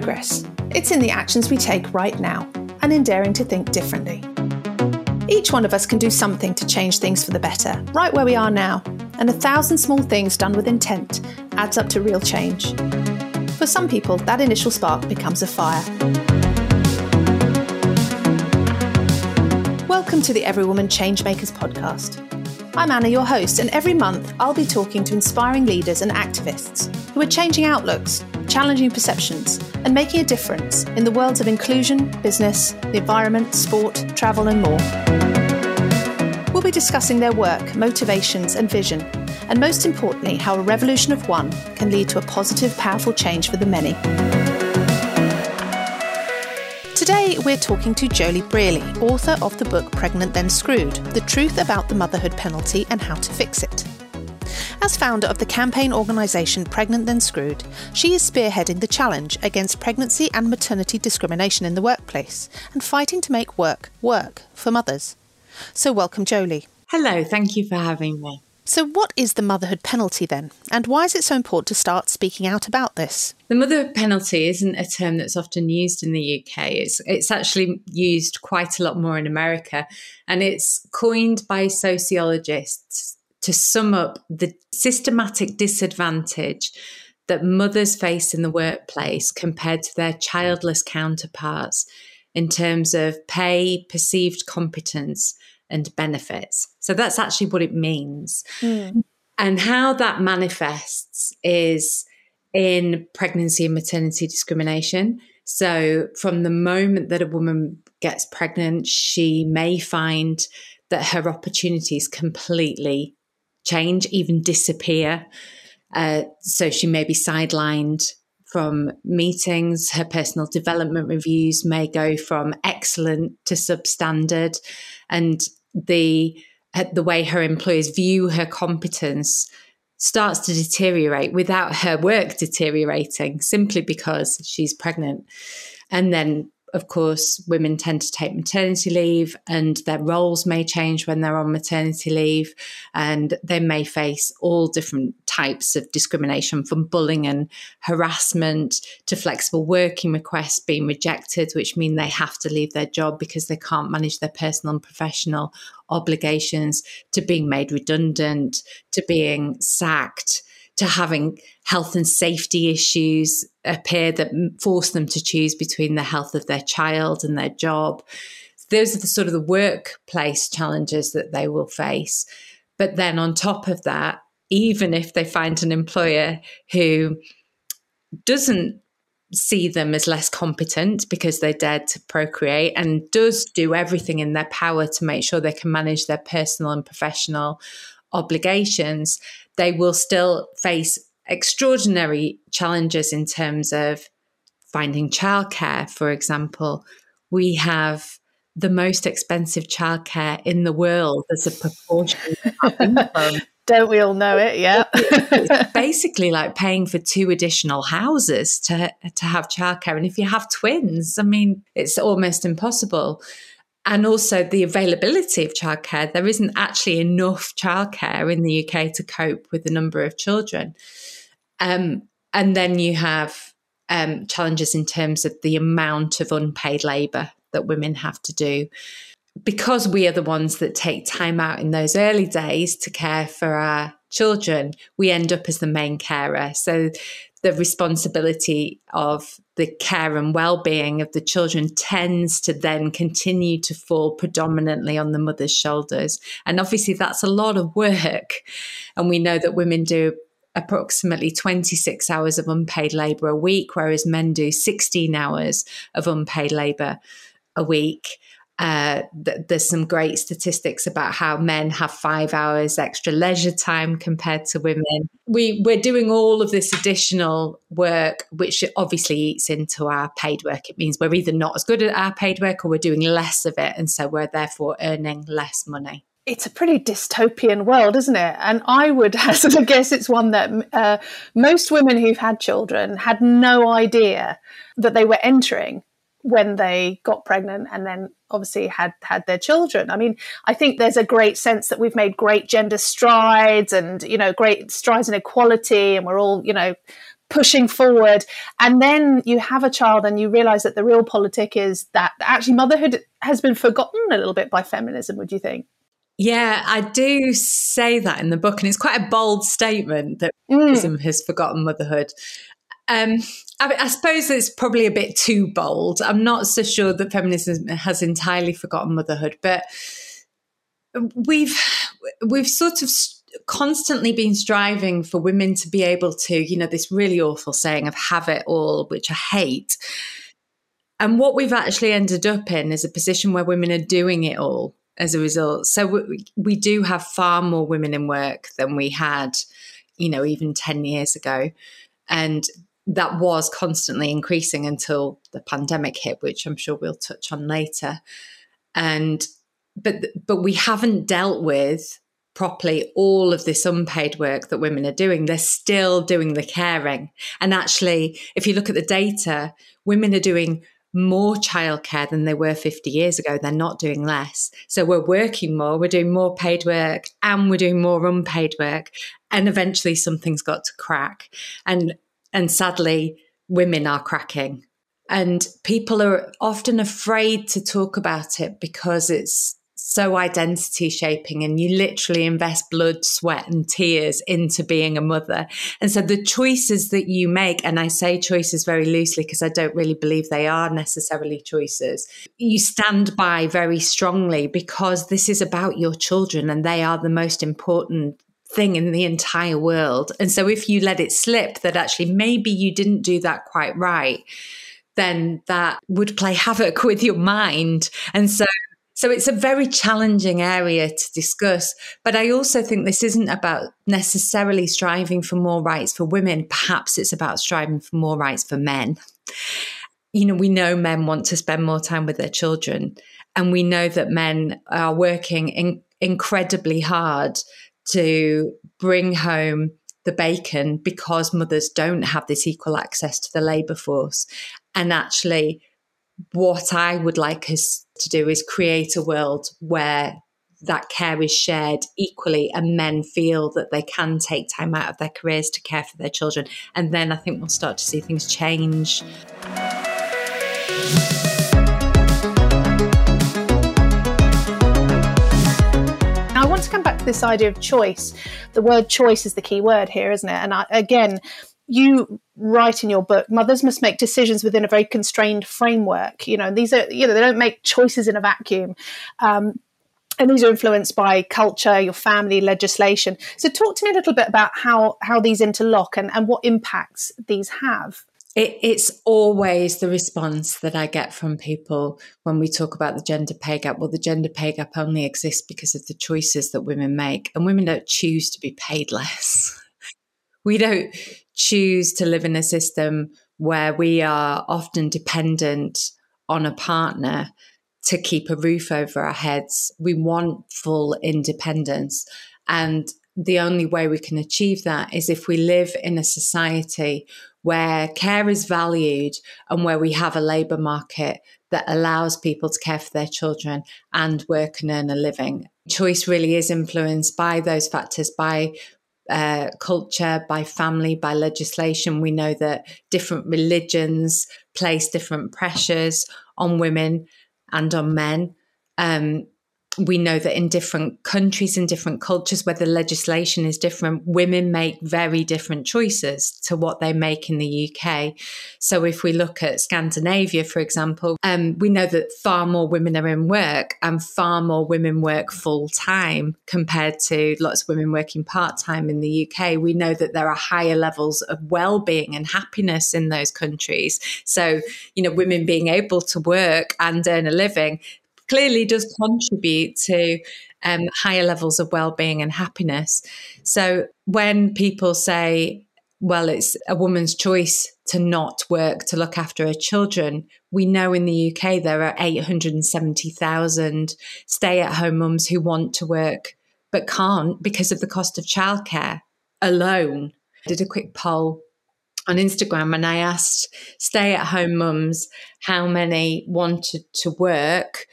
progress. It's in the actions we take right now and in daring to think differently. Each one of us can do something to change things for the better, right where we are now, and a thousand small things done with intent adds up to real change. For some people, that initial spark becomes a fire. Welcome to the Every Woman Changemakers podcast. I'm Anna, your host, and every month I'll be talking to inspiring leaders and activists who are changing outlooks, challenging perceptions, and making a difference in the worlds of inclusion, business, the environment, sport, travel, and more. We'll be discussing their work, motivations, and vision, and most importantly, how a revolution of one can lead to a positive, powerful change for the many. Today, we're talking to Joeli Brearley, author of the book Pregnant Then Screwed The Truth About the Motherhood Penalty and How to Fix It. As founder of the campaign organisation Pregnant Then Screwed, she is spearheading the challenge against pregnancy and maternity discrimination in the workplace and fighting to make work work for mothers. So, welcome, Joeli. Hello, thank you for having me. So, what is the motherhood penalty then? And why is it so important to start speaking out about this? The motherhood penalty isn't a term that's often used in the UK. It's, it's actually used quite a lot more in America. And it's coined by sociologists to sum up the systematic disadvantage that mothers face in the workplace compared to their childless counterparts in terms of pay, perceived competence, and benefits. So that's actually what it means. Mm. And how that manifests is in pregnancy and maternity discrimination. So, from the moment that a woman gets pregnant, she may find that her opportunities completely change, even disappear. Uh, so, she may be sidelined from meetings. Her personal development reviews may go from excellent to substandard. And the uh, the way her employers view her competence starts to deteriorate without her work deteriorating simply because she's pregnant. And then of course, women tend to take maternity leave and their roles may change when they're on maternity leave. And they may face all different types of discrimination from bullying and harassment to flexible working requests being rejected, which mean they have to leave their job because they can't manage their personal and professional obligations, to being made redundant, to being sacked to having health and safety issues appear that force them to choose between the health of their child and their job. Those are the sort of the workplace challenges that they will face. But then on top of that, even if they find an employer who doesn't see them as less competent because they're dead to procreate and does do everything in their power to make sure they can manage their personal and professional obligations, they will still face extraordinary challenges in terms of finding childcare, for example. We have the most expensive childcare in the world as a proportion of income. Don't we all know it? Yeah. it's basically like paying for two additional houses to to have childcare. And if you have twins, I mean, it's almost impossible and also the availability of childcare. There isn't actually enough childcare in the UK to cope with the number of children. Um, and then you have um, challenges in terms of the amount of unpaid labour that women have to do. Because we are the ones that take time out in those early days to care for our children, we end up as the main carer. So the responsibility of the care and well-being of the children tends to then continue to fall predominantly on the mother's shoulders. And obviously that's a lot of work. And we know that women do approximately 26 hours of unpaid labor a week whereas men do 16 hours of unpaid labor a week uh, th- there's some great statistics about how men have five hours extra leisure time compared to women. We we're doing all of this additional work, which obviously eats into our paid work. It means we're either not as good at our paid work or we're doing less of it, and so we're therefore earning less money. It's a pretty dystopian world, isn't it? And I would hazard a guess it's one that uh, most women who've had children had no idea that they were entering when they got pregnant and then obviously had had their children. I mean, I think there's a great sense that we've made great gender strides and you know great strides in equality, and we're all you know pushing forward and then you have a child and you realize that the realpolitik is that actually motherhood has been forgotten a little bit by feminism would you think yeah, I do say that in the book, and it's quite a bold statement that mm. feminism has forgotten motherhood. Um, I, I, suppose it's probably a bit too bold. I'm not so sure that feminism has entirely forgotten motherhood, but we've we've sort of constantly been striving for women to be able to, you know, this really awful saying of "have it all," which I hate. And what we've actually ended up in is a position where women are doing it all as a result. So we, we do have far more women in work than we had, you know, even 10 years ago. And that was constantly increasing until the pandemic hit, which I'm sure we'll touch on later. And but but we haven't dealt with properly all of this unpaid work that women are doing. They're still doing the caring. And actually, if you look at the data, women are doing more childcare than they were 50 years ago. They're not doing less. So we're working more, we're doing more paid work, and we're doing more unpaid work. And eventually something's got to crack. And and sadly, women are cracking. And people are often afraid to talk about it because it's so identity shaping and you literally invest blood, sweat, and tears into being a mother. And so the choices that you make, and I say choices very loosely because I don't really believe they are necessarily choices, you stand by very strongly because this is about your children and they are the most important thing in the entire world. And so if you let it slip that actually maybe you didn't do that quite right, then that would play havoc with your mind. And so so it's a very challenging area to discuss. But I also think this isn't about necessarily striving for more rights for women. Perhaps it's about striving for more rights for men. You know, we know men want to spend more time with their children, and we know that men are working in, incredibly hard to bring home the bacon because mothers don't have this equal access to the labour force. And actually, what I would like us to do is create a world where that care is shared equally and men feel that they can take time out of their careers to care for their children. And then I think we'll start to see things change. This idea of choice. The word choice is the key word here, isn't it? And I, again, you write in your book, mothers must make decisions within a very constrained framework. You know, these are, you know, they don't make choices in a vacuum. Um, and these are influenced by culture, your family, legislation. So, talk to me a little bit about how how these interlock and, and what impacts these have. It, it's always the response that I get from people when we talk about the gender pay gap. Well, the gender pay gap only exists because of the choices that women make, and women don't choose to be paid less. we don't choose to live in a system where we are often dependent on a partner to keep a roof over our heads. We want full independence. And the only way we can achieve that is if we live in a society where care is valued and where we have a labour market that allows people to care for their children and work and earn a living. Choice really is influenced by those factors, by uh, culture, by family, by legislation. We know that different religions place different pressures on women and on men. Um, we know that in different countries and different cultures where the legislation is different, women make very different choices to what they make in the UK. So if we look at Scandinavia, for example, um, we know that far more women are in work and far more women work full time compared to lots of women working part time in the UK. We know that there are higher levels of well being and happiness in those countries. So, you know, women being able to work and earn a living clearly does contribute to um, higher levels of well-being and happiness. So when people say, "Well, it's a woman's choice to not work to look after her children," we know in the UK there are eight hundred and seventy thousand stay-at-home mums who want to work but can't because of the cost of childcare alone. I did a quick poll on Instagram and I asked stay at home mums how many wanted to work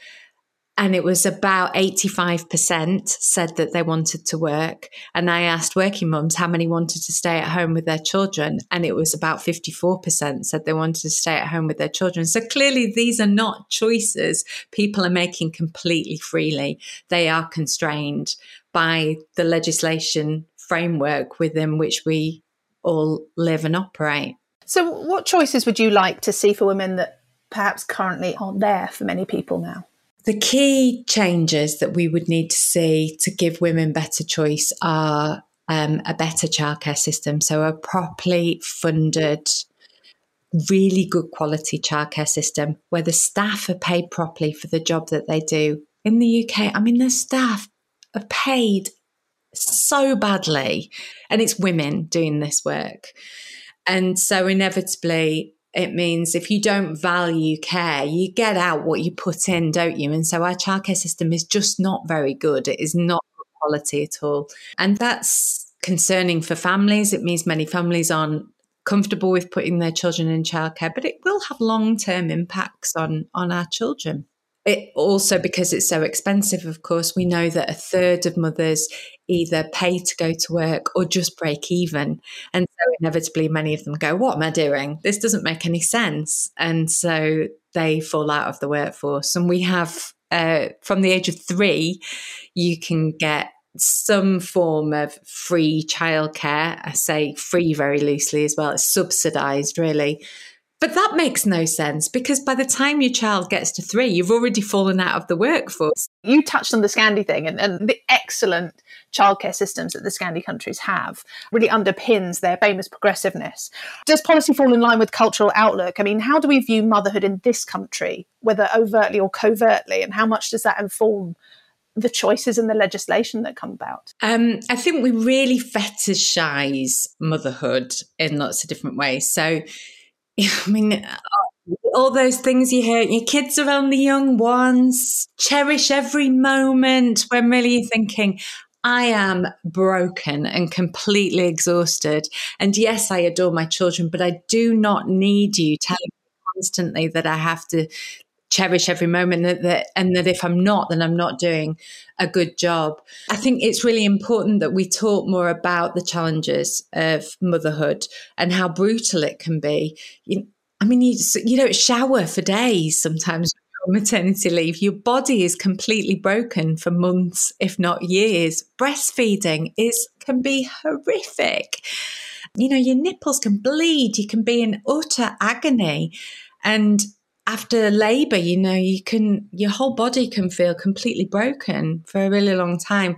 and it was about 85% said that they wanted to work. And I asked working mums how many wanted to stay at home with their children, and it was about 54% said they wanted to stay at home with their children. So clearly, these are not choices people are making completely freely. They are constrained by the legislation framework within which we all live and operate. So, what choices would you like to see for women that perhaps currently aren't there for many people now? The key changes that we would need to see to give women better choice are um, a better childcare system. So, a properly funded, really good quality childcare system where the staff are paid properly for the job that they do. In the UK, I mean, the staff are paid so badly, and it's women doing this work. And so, inevitably, it means if you don't value care, you get out what you put in, don't you? And so our childcare system is just not very good. It is not quality at all. And that's concerning for families. It means many families aren't comfortable with putting their children in childcare, but it will have long term impacts on, on our children. It also, because it's so expensive, of course, we know that a third of mothers either pay to go to work or just break even. And so, inevitably, many of them go, What am I doing? This doesn't make any sense. And so they fall out of the workforce. And we have, uh, from the age of three, you can get some form of free childcare. I say free very loosely as well, it's subsidized, really but that makes no sense because by the time your child gets to three, you've already fallen out of the workforce. You touched on the Scandi thing and, and the excellent childcare systems that the Scandi countries have really underpins their famous progressiveness. Does policy fall in line with cultural outlook? I mean, how do we view motherhood in this country, whether overtly or covertly, and how much does that inform the choices and the legislation that come about? Um, I think we really fetishize motherhood in lots of different ways. So I mean, uh, all those things you hear, your kids are only young ones, cherish every moment when really you're thinking, I am broken and completely exhausted. And yes, I adore my children, but I do not need you telling me constantly that I have to cherish every moment that, that, and that if I'm not, then I'm not doing a good job. I think it's really important that we talk more about the challenges of motherhood and how brutal it can be. You, I mean, you, you don't shower for days sometimes maternity leave, your body is completely broken for months, if not years. Breastfeeding is can be horrific. You know, your nipples can bleed, you can be in utter agony. And after labor, you know, you can, your whole body can feel completely broken for a really long time.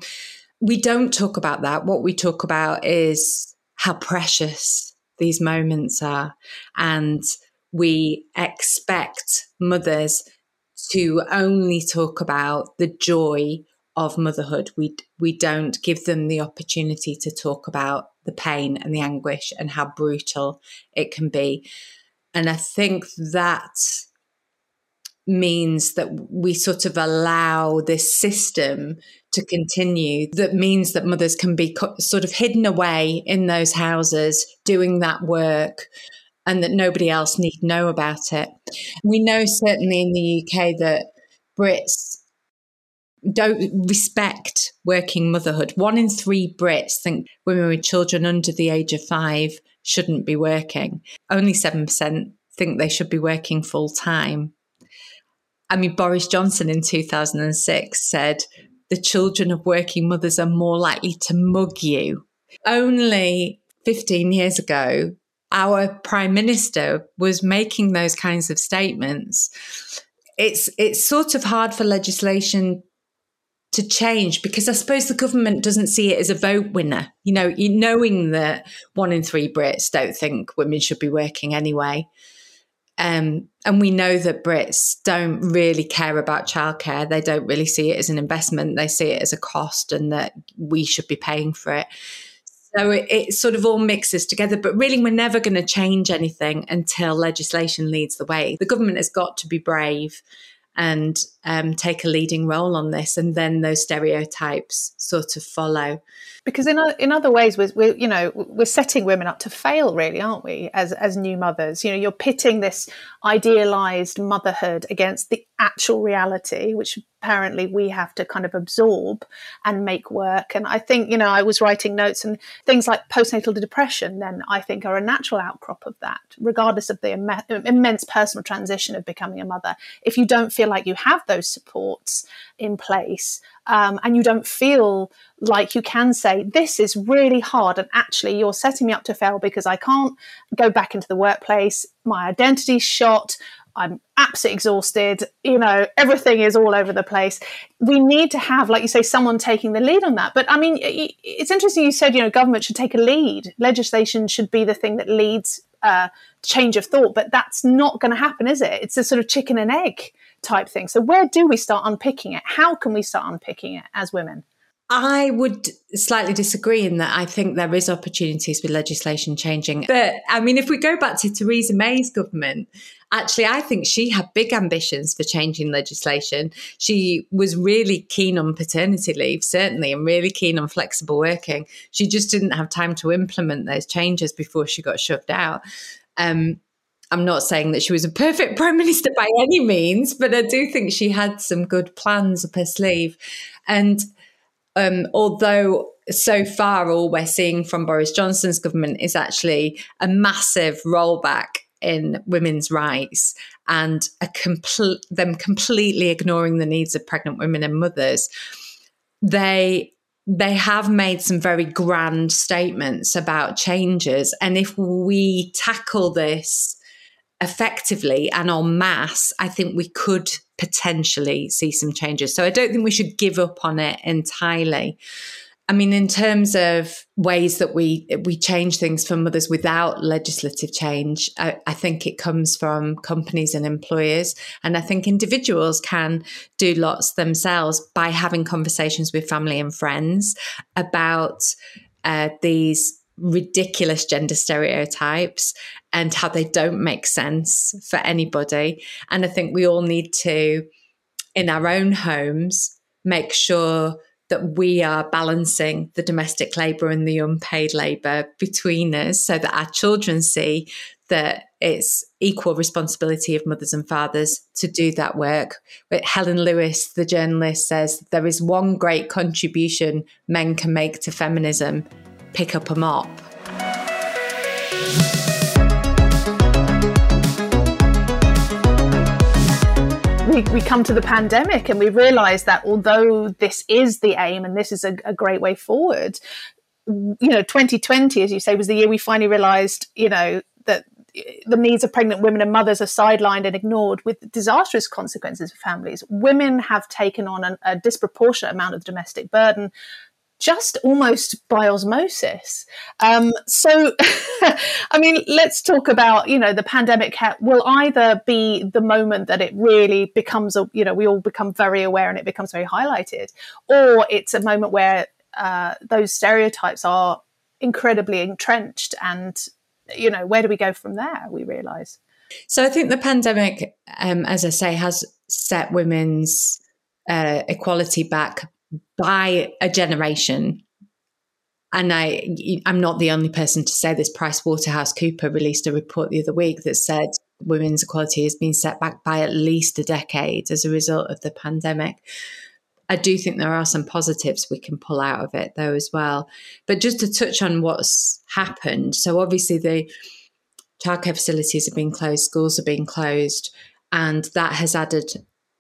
We don't talk about that. What we talk about is how precious these moments are. And we expect mothers to only talk about the joy of motherhood. We, we don't give them the opportunity to talk about the pain and the anguish and how brutal it can be. And I think that means that we sort of allow this system to continue that means that mothers can be co- sort of hidden away in those houses doing that work and that nobody else need know about it. We know certainly in the UK that Brits don't respect working motherhood. One in 3 Brits think women with children under the age of 5 shouldn't be working. Only 7% think they should be working full time I mean, Boris Johnson in 2006 said the children of working mothers are more likely to mug you. Only 15 years ago, our prime minister was making those kinds of statements. It's it's sort of hard for legislation to change because I suppose the government doesn't see it as a vote winner. You know, knowing that one in three Brits don't think women should be working anyway. Um, and we know that Brits don't really care about childcare. They don't really see it as an investment. They see it as a cost and that we should be paying for it. So it, it sort of all mixes together. But really, we're never going to change anything until legislation leads the way. The government has got to be brave and um, take a leading role on this, and then those stereotypes sort of follow. Because in in other ways, we're, we're, you know we're setting women up to fail, really, aren't we? As as new mothers, you know, you're pitting this idealized motherhood against the actual reality, which apparently we have to kind of absorb and make work. And I think, you know, I was writing notes and things like postnatal depression, then I think are a natural outcrop of that, regardless of the Im- immense personal transition of becoming a mother. If you don't feel like you have those supports in place um, and you don't feel like you can say, this is really hard, and actually you're setting me up to fail because I can't go back into the workplace, my identity's shot, I'm absolutely exhausted. You know, everything is all over the place. We need to have, like you say, someone taking the lead on that. But I mean, it's interesting you said, you know, government should take a lead. Legislation should be the thing that leads uh, change of thought. But that's not going to happen, is it? It's a sort of chicken and egg type thing. So where do we start unpicking it? How can we start unpicking it as women? I would slightly disagree in that I think there is opportunities with legislation changing. But I mean, if we go back to Theresa May's government, actually, I think she had big ambitions for changing legislation. She was really keen on paternity leave, certainly, and really keen on flexible working. She just didn't have time to implement those changes before she got shoved out. Um, I'm not saying that she was a perfect prime minister by any means, but I do think she had some good plans up her sleeve. And um, although so far all we're seeing from Boris Johnson's government is actually a massive rollback in women's rights and a them completely ignoring the needs of pregnant women and mothers they they have made some very grand statements about changes and if we tackle this effectively and en masse i think we could potentially see some changes. So I don't think we should give up on it entirely. I mean, in terms of ways that we we change things for mothers without legislative change, I, I, think it comes from companies and employers, and I think individuals can do lots themselves by having conversations with family and friends about uh, these ridiculous gender stereotypes and how they don't make sense for anybody. And I think we all need to, in our own homes, make sure that we are balancing the domestic labour and the unpaid labour between us so that our children see that it's equal responsibility of mothers and fathers to do that work. But Helen Lewis, the journalist, says there is one great contribution men can make to feminism pick up a mop. We, we come to the pandemic and we realize that although this is the aim and this is a, a great way forward, you know, 2020, as you say, was the year we finally realized, you know, that the needs of pregnant women and mothers are sidelined and ignored with disastrous consequences for families. Women have taken on a, a disproportionate amount of domestic burden just almost by osmosis. Um, so, I mean, let's talk about, you know, the pandemic will either be the moment that it really becomes, a, you know, we all become very aware and it becomes very highlighted, or it's a moment where uh, those stereotypes are incredibly entrenched and, you know, where do we go from there? We realize. So I think the pandemic, um, as I say, has set women's uh, equality back by a generation. And I, I'm not the only person to say this. Price Waterhouse Cooper released a report the other week that said women's equality has been set back by at least a decade as a result of the pandemic. I do think there are some positives we can pull out of it, though, as well. But just to touch on what's happened. So, obviously, the childcare facilities have been closed, schools have been closed, and that has added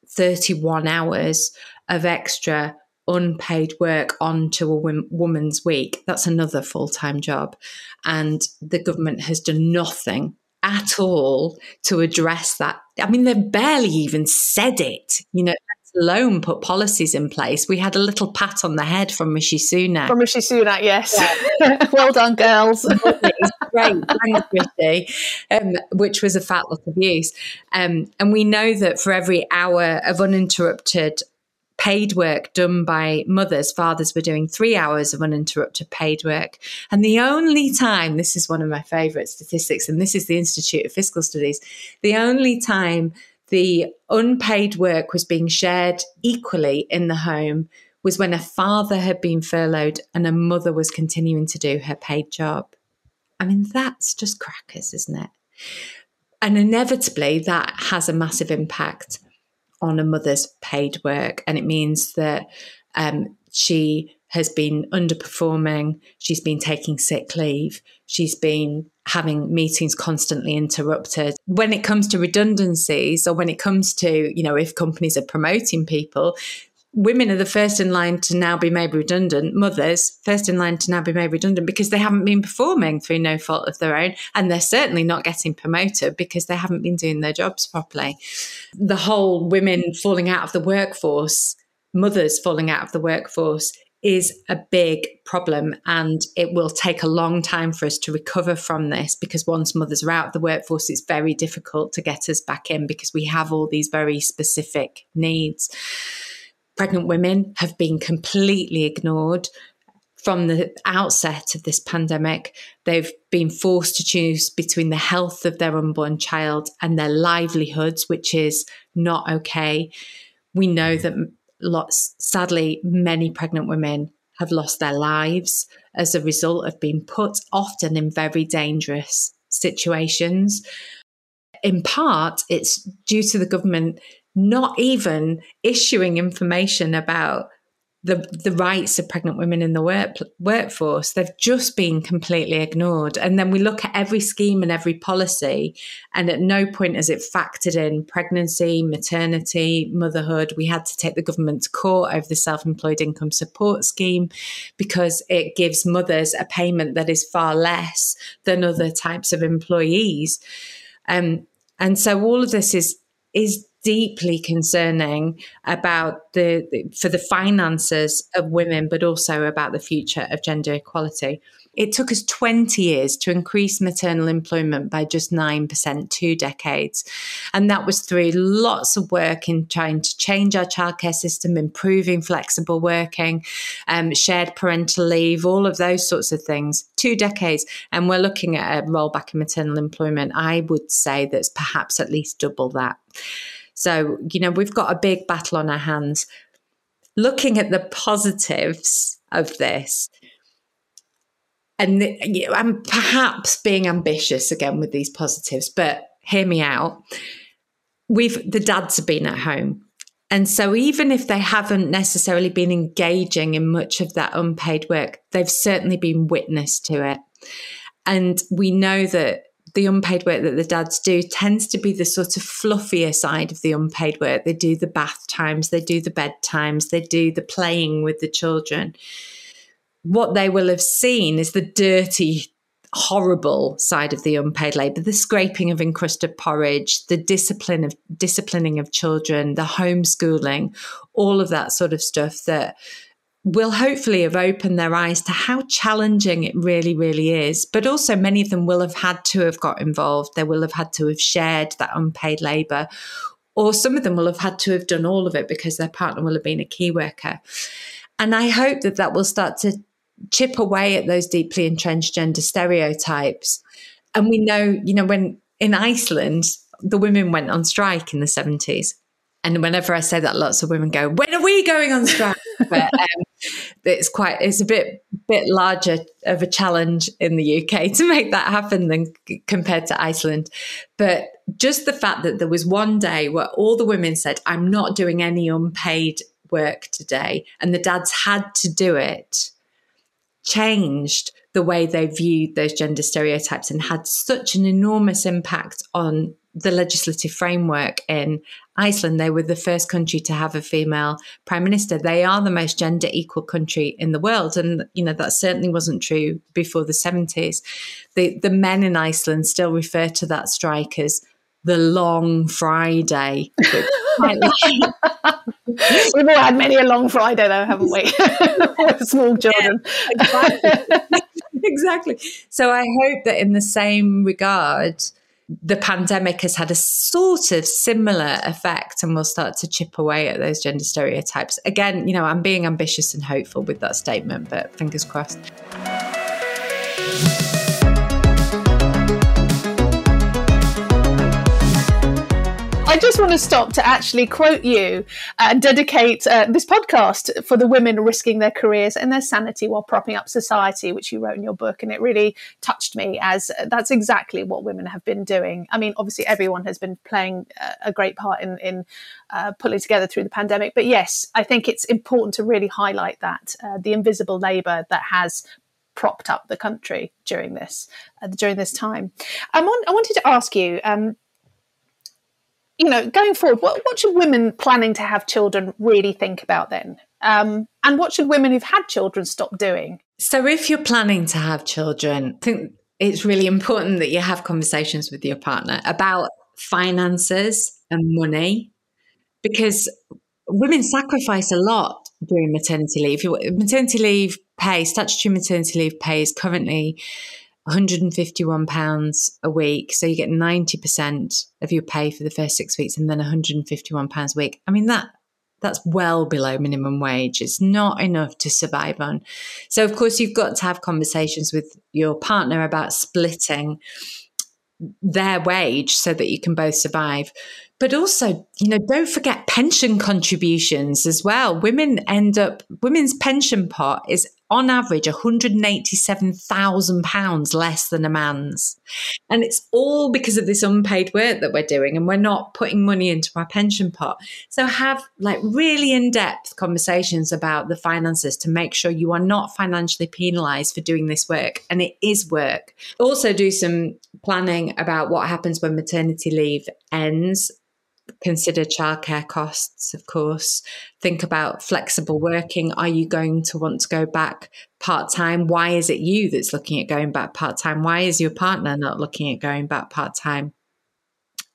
31 hours of extra unpaid work onto a woman's week. That's another full time job. And the government has done nothing at all to address that. I mean, they've barely even said it, you know. Alone put policies in place. We had a little pat on the head from Rishi Sunak. From Rishi Sunak, yes. Yeah. well done, girls. Great, thanks, Rishi. Um, which was a fat lot of use. Um, and we know that for every hour of uninterrupted paid work done by mothers, fathers were doing three hours of uninterrupted paid work. And the only time, this is one of my favorite statistics, and this is the Institute of Fiscal Studies, the only time the unpaid work was being shared equally in the home was when a father had been furloughed and a mother was continuing to do her paid job. I mean, that's just crackers, isn't it? And inevitably, that has a massive impact on a mother's paid work. And it means that um, she has been underperforming, she's been taking sick leave, she's been having meetings constantly interrupted. When it comes to redundancies or when it comes to, you know, if companies are promoting people, women are the first in line to now be made redundant, mothers first in line to now be made redundant because they haven't been performing through no fault of their own. And they're certainly not getting promoted because they haven't been doing their jobs properly. The whole women falling out of the workforce, mothers falling out of the workforce is a big problem and it will take a long time for us to recover from this because once mothers are out of the workforce it's very difficult to get us back in because we have all these very specific needs pregnant women have been completely ignored from the outset of this pandemic. They've been forced to choose between the health of their unborn child and their livelihoods, which is not okay. We know that lots, sadly, many pregnant women have lost their lives as a result of being put often in very dangerous situations. In part, it's due to the government not even issuing information about the, the rights of pregnant women in the work, workforce. They've just been completely ignored. And then we look at every scheme and every policy, and at no point has it factored in pregnancy, maternity, motherhood. We had to take the government to court over the self employed income support scheme because it gives mothers a payment that is far less than other types of employees. Um, and so all of this is is deeply concerning about the for the finances of women, but also about the future of gender equality. It took us 20 years to increase maternal employment by just 9%, two decades. And that was through lots of work in trying to change our childcare system, improving flexible working, um, shared parental leave, all of those sorts of things. Two decades. And we're looking at a rollback in maternal employment, I would say that's perhaps at least double that. So, you know, we've got a big battle on our hands. Looking at the positives of this, and I'm perhaps being ambitious again with these positives, but hear me out. We've the dads have been at home. And so, even if they haven't necessarily been engaging in much of that unpaid work, they've certainly been witness to it. And we know that the unpaid work that the dads do tends to be the sort of fluffier side of the unpaid work. They do the bath times, they do the bed times, they do the playing with the children. What they will have seen is the dirty, horrible side of the unpaid labour, the scraping of encrusted porridge, the discipline of disciplining of children, the homeschooling, all of that sort of stuff that will hopefully have opened their eyes to how challenging it really, really is. But also, many of them will have had to have got involved. They will have had to have shared that unpaid labour, or some of them will have had to have done all of it because their partner will have been a key worker. And I hope that that will start to chip away at those deeply entrenched gender stereotypes. And we know, you know, when in Iceland, the women went on strike in the 70s. And whenever I say that, lots of women go, "When are we going on strike?" but um, it's quite it's a bit bit larger of a challenge in the UK to make that happen than compared to Iceland. But just the fact that there was one day where all the women said, "I'm not doing any unpaid work today," and the dads had to do it, changed the way they viewed those gender stereotypes and had such an enormous impact on the legislative framework in Iceland. They were the first country to have a female prime minister. They are the most gender equal country in the world. And, you know, that certainly wasn't true before the 70s. The, the men in Iceland still refer to that strike as the long Friday. We've all had many a long Friday, though, haven't we? Small children. Yeah, exactly. exactly. So I hope that in the same regard, the pandemic has had a sort of similar effect and will start to chip away at those gender stereotypes. Again, you know, I'm being ambitious and hopeful with that statement, but fingers crossed. Just want to stop to actually quote you and dedicate uh, this podcast for the women risking their careers and their sanity while propping up society, which you wrote in your book. And it really touched me as that's exactly what women have been doing. I mean, obviously, everyone has been playing a great part in, in uh, pulling together through the pandemic. But yes, I think it's important to really highlight that uh, the invisible labour that has propped up the country during this uh, during this time. I, want, I wanted to ask you. Um, you know, going forward, what, what should women planning to have children really think about then? Um, and what should women who've had children stop doing? So, if you're planning to have children, I think it's really important that you have conversations with your partner about finances and money because women sacrifice a lot during maternity leave. Maternity leave pay, statutory maternity leave pay is currently £151 a week. So you get 90% of your pay for the first six weeks and then £151 a week. I mean, that that's well below minimum wage. It's not enough to survive on. So, of course, you've got to have conversations with your partner about splitting their wage so that you can both survive. But also, you know, don't forget pension contributions as well. Women end up, women's pension pot is on average £187,000 less than a man's. And it's all because of this unpaid work that we're doing and we're not putting money into our pension pot. So have like really in-depth conversations about the finances to make sure you are not financially penalized for doing this work and it is work. Also do some planning about what happens when maternity leave ends consider childcare costs, of course. Think about flexible working. Are you going to want to go back part time? Why is it you that's looking at going back part time? Why is your partner not looking at going back part time?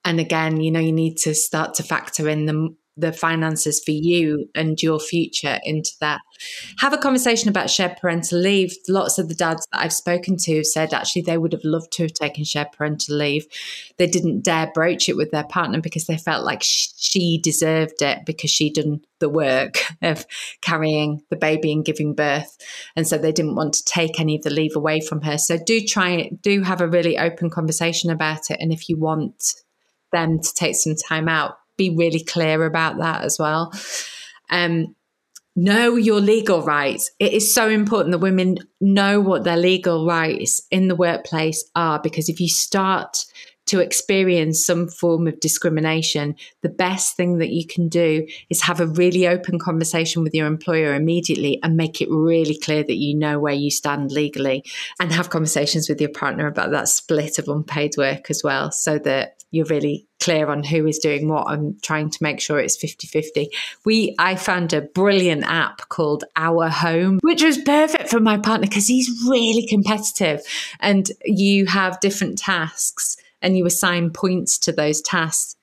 And again, you know, you need to start to factor in the the finances for you and your future into that. Have a conversation about shared parental leave. Lots of the dads that I've spoken to have said actually they would have loved to have taken shared parental leave. They didn't dare broach it with their partner because they felt like she deserved it because she'd done the work of carrying the baby and giving birth. And so they didn't want to take any of the leave away from her. So do try, do have a really open conversation about it. And if you want them to take some time out, be really clear about that as well. Um, know your legal rights. It is so important that women know what their legal rights in the workplace are because if you start to experience some form of discrimination, the best thing that you can do is have a really open conversation with your employer immediately and make it really clear that you know where you stand legally and have conversations with your partner about that split of unpaid work as well so that you're really clear on who is doing what and trying to make sure it's 50-50 we i found a brilliant app called our home which was perfect for my partner because he's really competitive and you have different tasks and you assign points to those tasks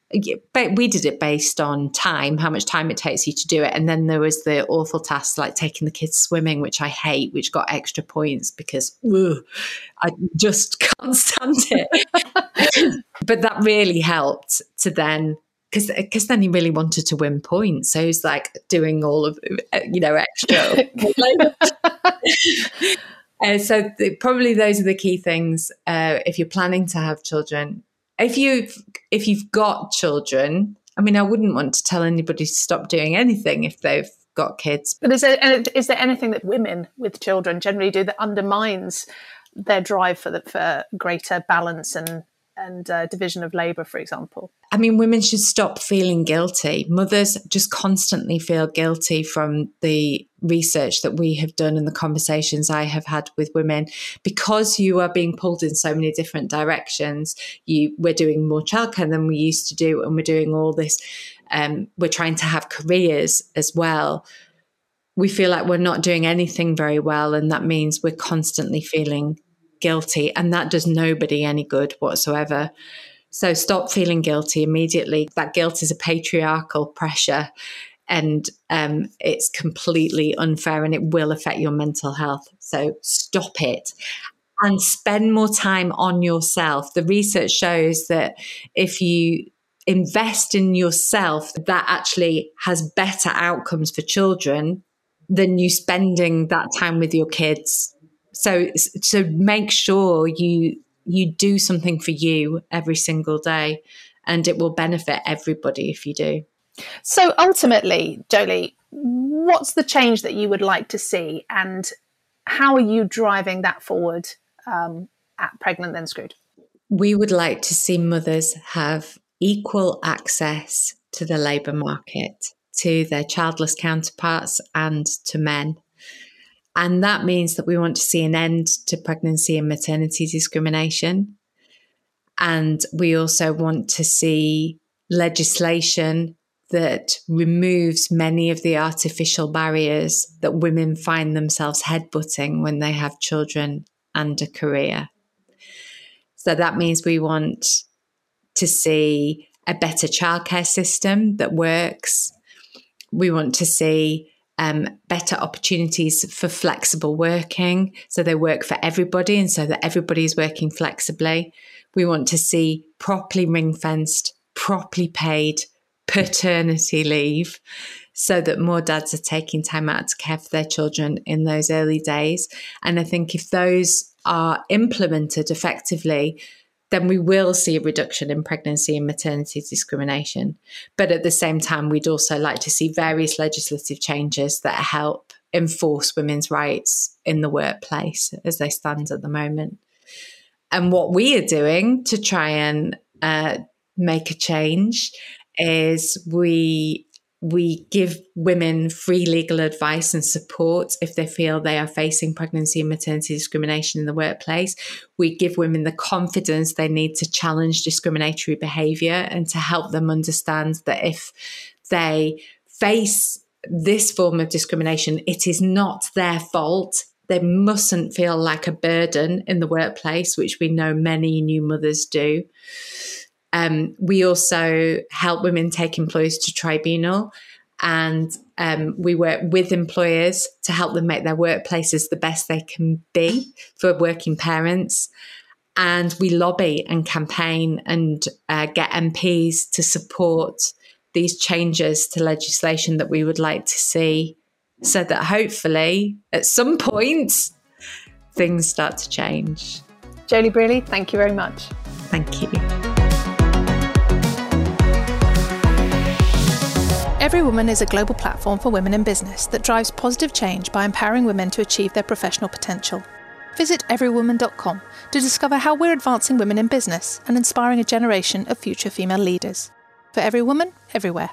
but we did it based on time, how much time it takes you to do it. And then there was the awful tasks like taking the kids swimming, which I hate, which got extra points because ugh, I just can't stand it. but that really helped to then because because then he really wanted to win points. So he's like doing all of you know extra. uh, so the, probably those are the key things uh, if you're planning to have children if you if you've got children, I mean, I wouldn't want to tell anybody to stop doing anything if they've got kids. But is there is there anything that women with children generally do that undermines their drive for the, for greater balance and and uh, division of labor, for example? I mean, women should stop feeling guilty. Mothers just constantly feel guilty from the research that we have done and the conversations I have had with women because you are being pulled in so many different directions. You, we're doing more childcare than we used to do, and we're doing all this. Um, we're trying to have careers as well. We feel like we're not doing anything very well, and that means we're constantly feeling guilty, and that does nobody any good whatsoever. So stop feeling guilty immediately. That guilt is a patriarchal pressure and um, it's completely unfair and it will affect your mental health. So stop it and spend more time on yourself. The research shows that if you invest in yourself, that actually has better outcomes for children than you spending that time with your kids. So, so make sure you you do something for you every single day and it will benefit everybody if you do. So ultimately, Joeli, what's the change that you would like to see, and how are you driving that forward um, at Pregnant Then Screwed? We would like to see mothers have equal access to the labour market, to their childless counterparts, and to men. And that means that we want to see an end to pregnancy and maternity discrimination. And we also want to see legislation that removes many of the artificial barriers that women find themselves headbutting when they have children and a career. So that means we want to see a better childcare system that works. We want to see um, better opportunities for flexible working so they work for everybody and so that everybody is working flexibly. We want to see properly ring fenced, properly paid paternity leave so that more dads are taking time out to care for their children in those early days. And I think if those are implemented effectively, then we will see a reduction in pregnancy and maternity discrimination. But at the same time, we'd also like to see various legislative changes that help enforce women's rights in the workplace as they stand at the moment. And what we are doing to try and uh, make a change is we we give women free legal advice and support if they feel they are facing pregnancy and maternity discrimination in the workplace. We give women the confidence they need to challenge discriminatory behaviour and to help them understand that if they face this form of discrimination, it is not their fault. They mustn't feel like a burden in the workplace, which we know many new mothers do. Um, we also help women take employers to tribunal and um, we work with employers to help them make their workplaces the best they can be for working parents. And we lobby and campaign and uh, get MPs to support these changes to legislation that we would like to see so that hopefully at some point things start to change. Joeli Brearley, thank you very much. Thank you. Every Woman is a global platform for women in business that drives positive change by empowering women to achieve their professional potential. Visit everywoman.com to discover how we're advancing women in business and inspiring a generation of future female leaders. For every woman, everywhere.